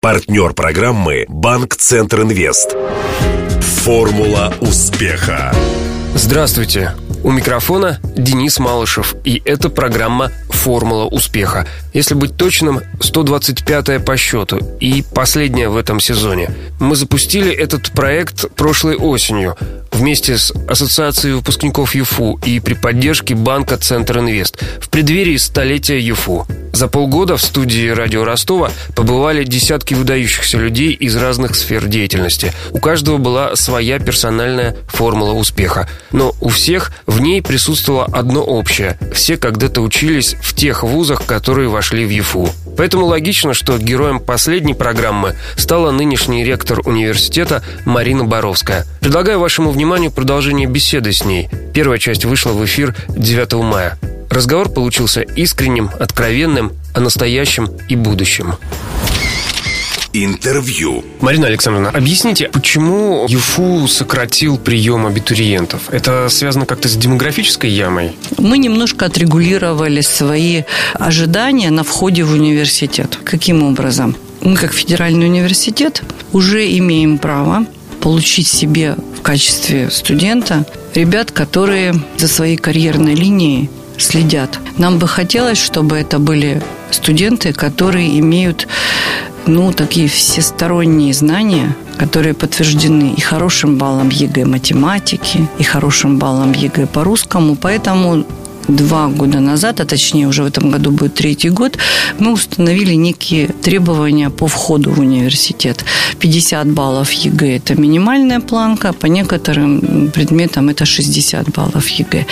Партнер программы «Банк Центр Инвест». Формула успеха. Здравствуйте. У микрофона Денис Малышев, и это программа «Формула успеха». Если быть точным, 125-я по счету и последняя в этом сезоне. Мы запустили этот проект прошлой осенью вместе с Ассоциацией выпускников ЮФУ и при поддержке банка «Центр Инвест» в преддверии столетия ЮФУ. За полгода в студии «Радио Ростова» побывали десятки выдающихся людей из разных сфер деятельности. У каждого была своя персональная формула успеха. Но у всех в ней присутствовало одно общее. Все когда-то учились в тех вузах, которые вошли в ЮФУ. Поэтому логично, что героем последней программы стала нынешний ректор университета Марина Боровская. Предлагаю вашему вниманию продолжение беседы с ней. Первая часть вышла в эфир 9 мая. Разговор получился искренним, откровенным, о настоящем и будущем. Интервью. Марина Александровна, объясните, почему ЮФУ сократил прием абитуриентов? Это связано как-то с демографической ямой? Мы немножко отрегулировали свои ожидания на входе в университет. Каким образом? Мы, как федеральный университет, уже имеем право получить себе в качестве студента ребят, которые за своей карьерной линией следят. Нам бы хотелось, чтобы это были студенты, которые имеют ну, такие всесторонние знания, которые подтверждены и хорошим баллом ЕГЭ математики, и хорошим баллом ЕГЭ по русскому. Поэтому два года назад, а точнее уже в этом году будет третий год, мы установили некие требования по входу в университет. 50 баллов ЕГЭ – это минимальная планка, по некоторым предметам это 60 баллов ЕГЭ.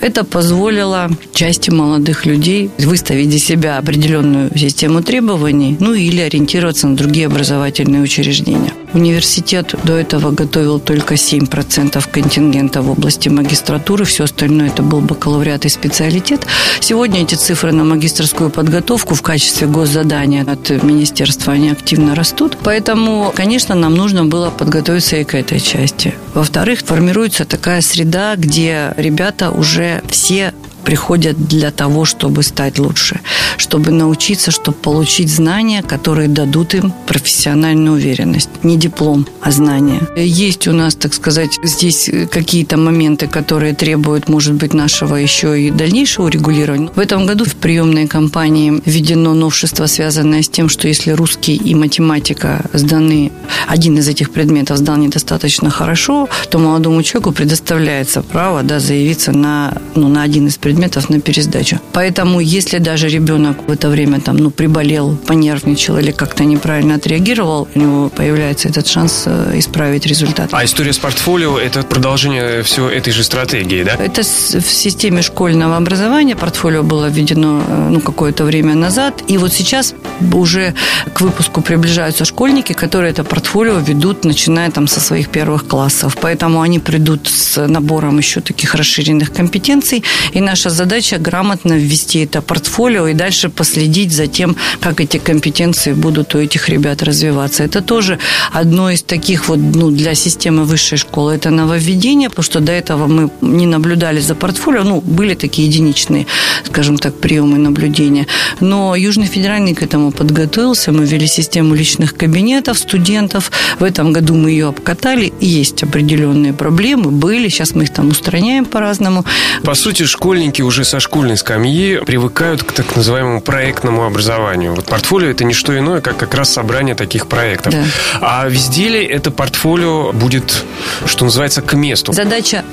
Это позволило части молодых людей выставить для себя определенную систему требований, ну или ориентироваться на другие образовательные учреждения. Университет до этого готовил только 7% контингента в области магистратуры, все остальное это был бакалавриат и специалитет. Сегодня эти цифры на магистрскую подготовку в качестве госзадания от министерства, они активно растут. Поэтому, конечно, нам нужно было подготовиться и к этой части. Во-вторых, формируется такая среда, где ребята уже все приходят для того, чтобы стать лучше, чтобы научиться, чтобы получить знания, которые дадут им профессиональную уверенность. Не диплом, а знания. Есть у нас, так сказать, здесь какие-то моменты, которые требуют, может быть, нашего еще и дальнейшего урегулирования. В этом году в приемной кампании введено новшество, связанное с тем, что если русский и математика сданы, один из этих предметов сдан недостаточно хорошо, то молодому человеку предоставляется право да, заявиться на, ну, на один из предметов предметов на пересдачу. Поэтому, если даже ребенок в это время там, ну, приболел, понервничал или как-то неправильно отреагировал, у него появляется этот шанс э, исправить результат. А история с портфолио – это продолжение всего этой же стратегии, да? Это в системе школьного образования. Портфолио было введено э, ну, какое-то время назад. И вот сейчас уже к выпуску приближаются школьники, которые это портфолио ведут, начиная там со своих первых классов. Поэтому они придут с набором еще таких расширенных компетенций. И наша наша задача грамотно ввести это портфолио и дальше последить за тем, как эти компетенции будут у этих ребят развиваться. Это тоже одно из таких вот ну, для системы высшей школы. Это нововведение, потому что до этого мы не наблюдали за портфолио. Ну, были такие единичные, скажем так, приемы наблюдения. Но Южный федеральный к этому подготовился. Мы ввели систему личных кабинетов студентов. В этом году мы ее обкатали. Есть определенные проблемы, были. Сейчас мы их там устраняем по-разному. По сути, школьники школьники уже со школьной скамьи привыкают к так называемому проектному образованию. Вот портфолио это не что иное, как как раз собрание таких проектов. Да. А везде ли это портфолио будет, что называется, к месту? Задача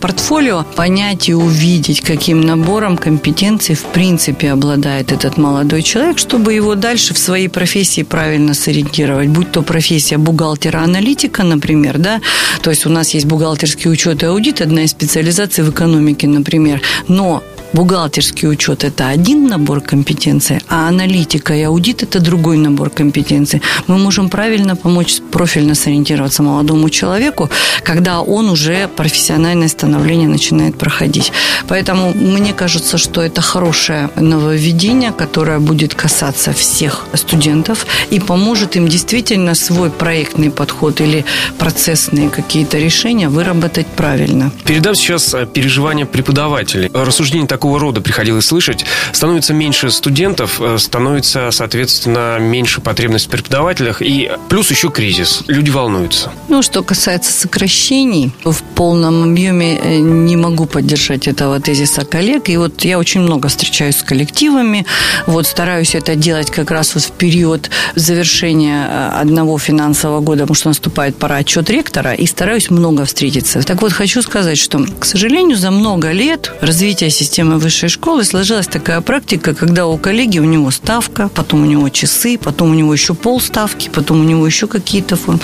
портфолио понять и увидеть, каким набором компетенций в принципе обладает этот молодой человек, чтобы его дальше в своей профессии правильно сориентировать. Будь то профессия бухгалтера-аналитика, например, да, то есть у нас есть бухгалтерский учет и аудит, одна из специализаций в экономике, например. Но бухгалтерский учет – это один набор компетенций, а аналитика и аудит – это другой набор компетенций. Мы можем правильно помочь профильно сориентироваться молодому человеку, когда он уже профессиональное становление начинает проходить. Поэтому мне кажется, что это хорошее нововведение, которое будет касаться всех студентов и поможет им действительно свой проектный подход или процессные какие-то решения выработать правильно. Передам сейчас переживания преподавателей. Рассуждение такого рода приходилось слышать. Становится меньше студентов, э, становится, соответственно, меньше потребность в преподавателях, и плюс еще кризис. Люди волнуются. Ну, что касается сокращений, в полном объеме э, не могу поддержать этого тезиса коллег. И вот я очень много встречаюсь с коллективами, вот стараюсь это делать как раз вот в период завершения э, одного финансового года, потому что наступает пора отчет ректора, и стараюсь много встретиться. Так вот, хочу сказать, что, к сожалению, за много лет развития системы высшей школы сложилась такая практика, когда у коллеги у него ставка, потом у него часы, потом у него еще полставки, потом у него еще какие-то формы.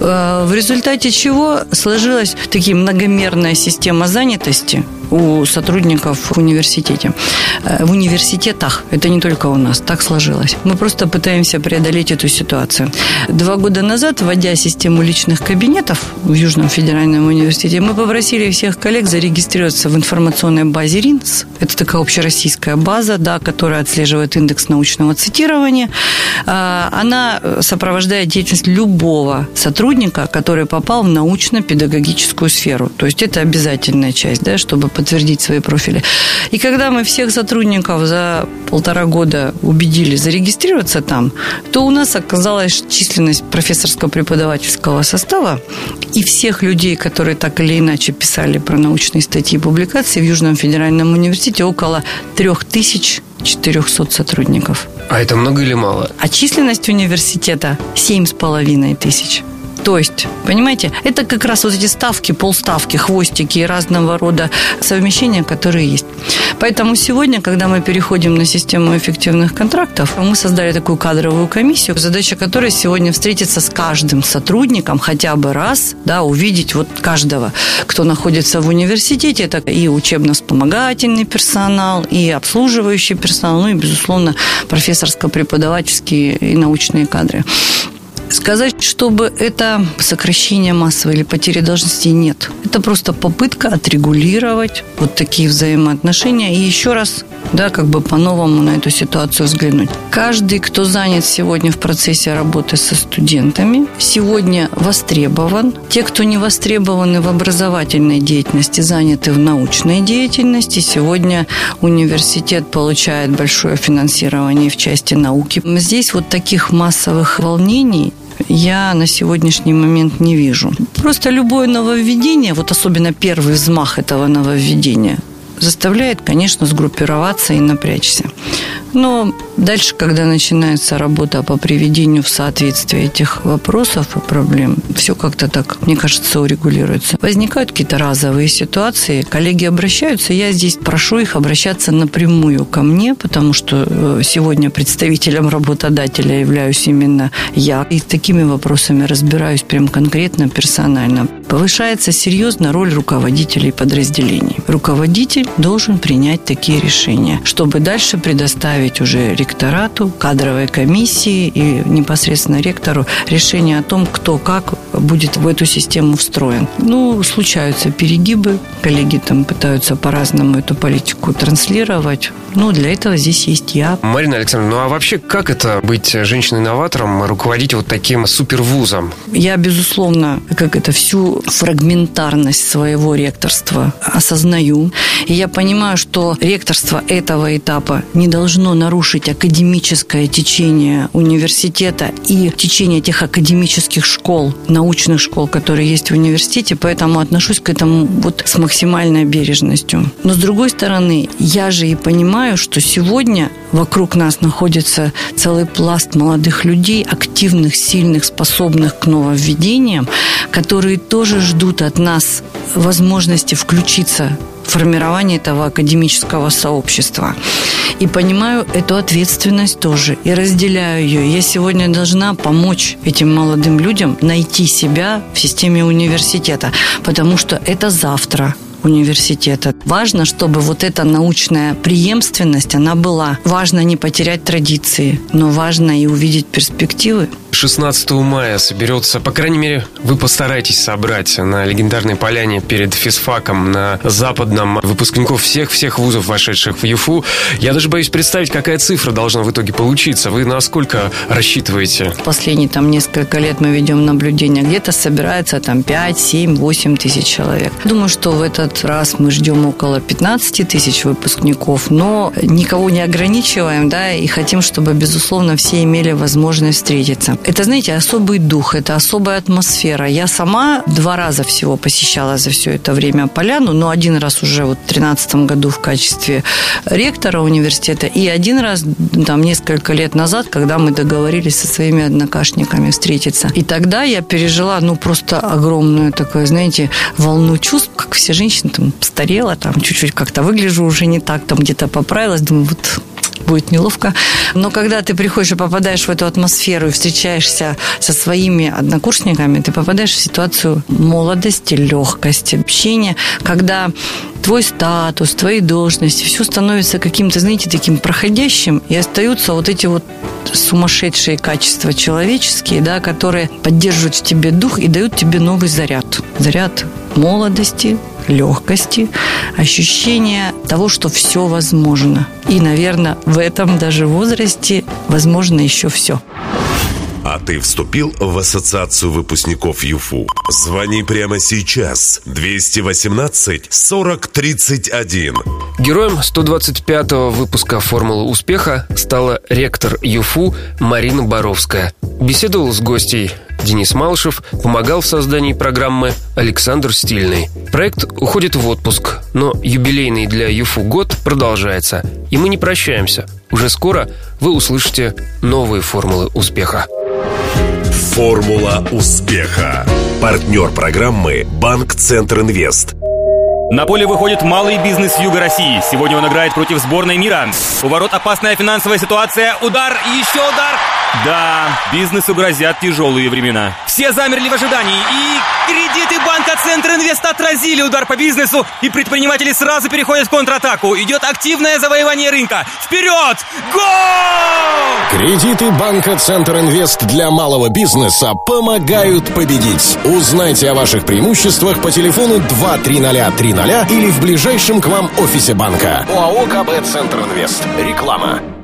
Э, в результате чего сложилась такая многомерная система занятости у сотрудников в университете. Э, в университетах, это не только у нас, так сложилось. Мы просто пытаемся преодолеть эту ситуацию. Два года назад, вводя систему личных кабинетов в Южном федеральном университете, мы попросили всех коллег зарегистрироваться в информационной базе РИНС. Это такая общероссийская база, да, которая отслеживает индекс научного цитирования. Э, она сопровождает деятельность любого сотрудника, который попал в научно-педагогическую сферу. То есть это обязательная часть, да, чтобы подтвердить свои профили. И когда мы всех сотрудников за полтора года убедили зарегистрироваться там, то у нас оказалась численность профессорско-преподавательского состава и всех людей, которые так или иначе писали про научные статьи и публикации в Южном федеральном университете около 3400 сотрудников. А это много или мало? А численность университета 7,5 тысяч. То есть, понимаете, это как раз вот эти ставки, полставки, хвостики и разного рода совмещения, которые есть. Поэтому сегодня, когда мы переходим на систему эффективных контрактов, мы создали такую кадровую комиссию, задача которой сегодня встретиться с каждым сотрудником хотя бы раз, да, увидеть вот каждого, кто находится в университете, это и учебно-вспомогательный персонал, и обслуживающий персонал, ну и, безусловно, профессорско-преподавательские и научные кадры. Сказать, чтобы это сокращение массовое или потери должностей, нет. Это просто попытка отрегулировать вот такие взаимоотношения и еще раз да, как бы по-новому на эту ситуацию взглянуть. Каждый, кто занят сегодня в процессе работы со студентами, сегодня востребован. Те, кто не востребованы в образовательной деятельности, заняты в научной деятельности, сегодня университет получает большое финансирование в части науки. Здесь вот таких массовых волнений я на сегодняшний момент не вижу. Просто любое нововведение, вот особенно первый взмах этого нововведения, заставляет, конечно, сгруппироваться и напрячься. Но дальше, когда начинается работа по приведению в соответствие этих вопросов и проблем, все как-то так, мне кажется, урегулируется. Возникают какие-то разовые ситуации, коллеги обращаются, я здесь прошу их обращаться напрямую ко мне, потому что э, сегодня представителем работодателя являюсь именно я, и такими вопросами разбираюсь прям конкретно, персонально. Повышается серьезно роль руководителей подразделений. Руководитель должен принять такие решения, чтобы дальше предоставить уже ректорату, кадровой комиссии и непосредственно ректору решение о том, кто как будет в эту систему встроен. Ну, случаются перегибы, коллеги там пытаются по-разному эту политику транслировать. Ну, для этого здесь есть я. Марина Александровна, ну а вообще как это быть женщиной-инноватором, руководить вот таким супервузом? Я, безусловно, как это всю фрагментарность своего ректорства осознаю. И я понимаю, что ректорство этого этапа не должно нарушить академическое течение университета и течение тех академических школ, научных школ, которые есть в университете, поэтому отношусь к этому вот с максимальной бережностью. Но с другой стороны, я же и понимаю, что сегодня вокруг нас находится целый пласт молодых людей, активных, сильных, способных к нововведениям, которые тоже ждут от нас возможности включиться формирование этого академического сообщества. И понимаю эту ответственность тоже. И разделяю ее. Я сегодня должна помочь этим молодым людям найти себя в системе университета. Потому что это завтра университета. Важно, чтобы вот эта научная преемственность, она была. Важно не потерять традиции, но важно и увидеть перспективы 16 мая соберется, по крайней мере, вы постараетесь собрать на легендарной поляне перед физфаком на западном выпускников всех-всех вузов, вошедших в ЮФУ. Я даже боюсь представить, какая цифра должна в итоге получиться. Вы насколько рассчитываете? Последние там несколько лет мы ведем наблюдение. Где-то собирается там 5, 7, 8 тысяч человек. Думаю, что в этот раз мы ждем около 15 тысяч выпускников, но никого не ограничиваем, да, и хотим, чтобы, безусловно, все имели возможность встретиться. Это, знаете, особый дух, это особая атмосфера. Я сама два раза всего посещала за все это время поляну, но один раз уже вот в 2013 году в качестве ректора университета и один раз там несколько лет назад, когда мы договорились со своими однокашниками встретиться. И тогда я пережила, ну, просто огромную такую, знаете, волну чувств, как все женщины, там, старела, там, чуть-чуть как-то выгляжу уже не так, там, где-то поправилась, думаю, вот будет неловко. Но когда ты приходишь и попадаешь в эту атмосферу и встречаешься со своими однокурсниками, ты попадаешь в ситуацию молодости, легкости, общения, когда твой статус, твои должности, все становится каким-то, знаете, таким проходящим, и остаются вот эти вот сумасшедшие качества человеческие, да, которые поддерживают в тебе дух и дают тебе новый заряд. Заряд молодости, легкости, ощущение того, что все возможно. И, наверное, в этом даже возрасте возможно еще все. А ты вступил в ассоциацию выпускников ЮФУ? Звони прямо сейчас. 218 40 31. Героем 125-го выпуска «Формулы успеха» стала ректор ЮФУ Марина Боровская. Беседовал с гостей Денис Малышев, помогал в создании программы Александр Стильный. Проект уходит в отпуск, но юбилейный для ЮФУ год продолжается. И мы не прощаемся. Уже скоро вы услышите новые формулы успеха. Формула успеха. Партнер программы «Банк Центр Инвест». На поле выходит малый бизнес Юга России. Сегодня он играет против сборной мира. У ворот опасная финансовая ситуация. Удар еще удар. Да, бизнесу грозят тяжелые времена. Все замерли в ожидании, и кредиты банка Центр Инвест отразили удар по бизнесу, и предприниматели сразу переходят в контратаку. Идет активное завоевание рынка. Вперед! Гол! Кредиты банка Центр Инвест для малого бизнеса помогают победить. Узнайте о ваших преимуществах по телефону 23030 или в ближайшем к вам офисе банка. ОАО КБ Центр Инвест. Реклама.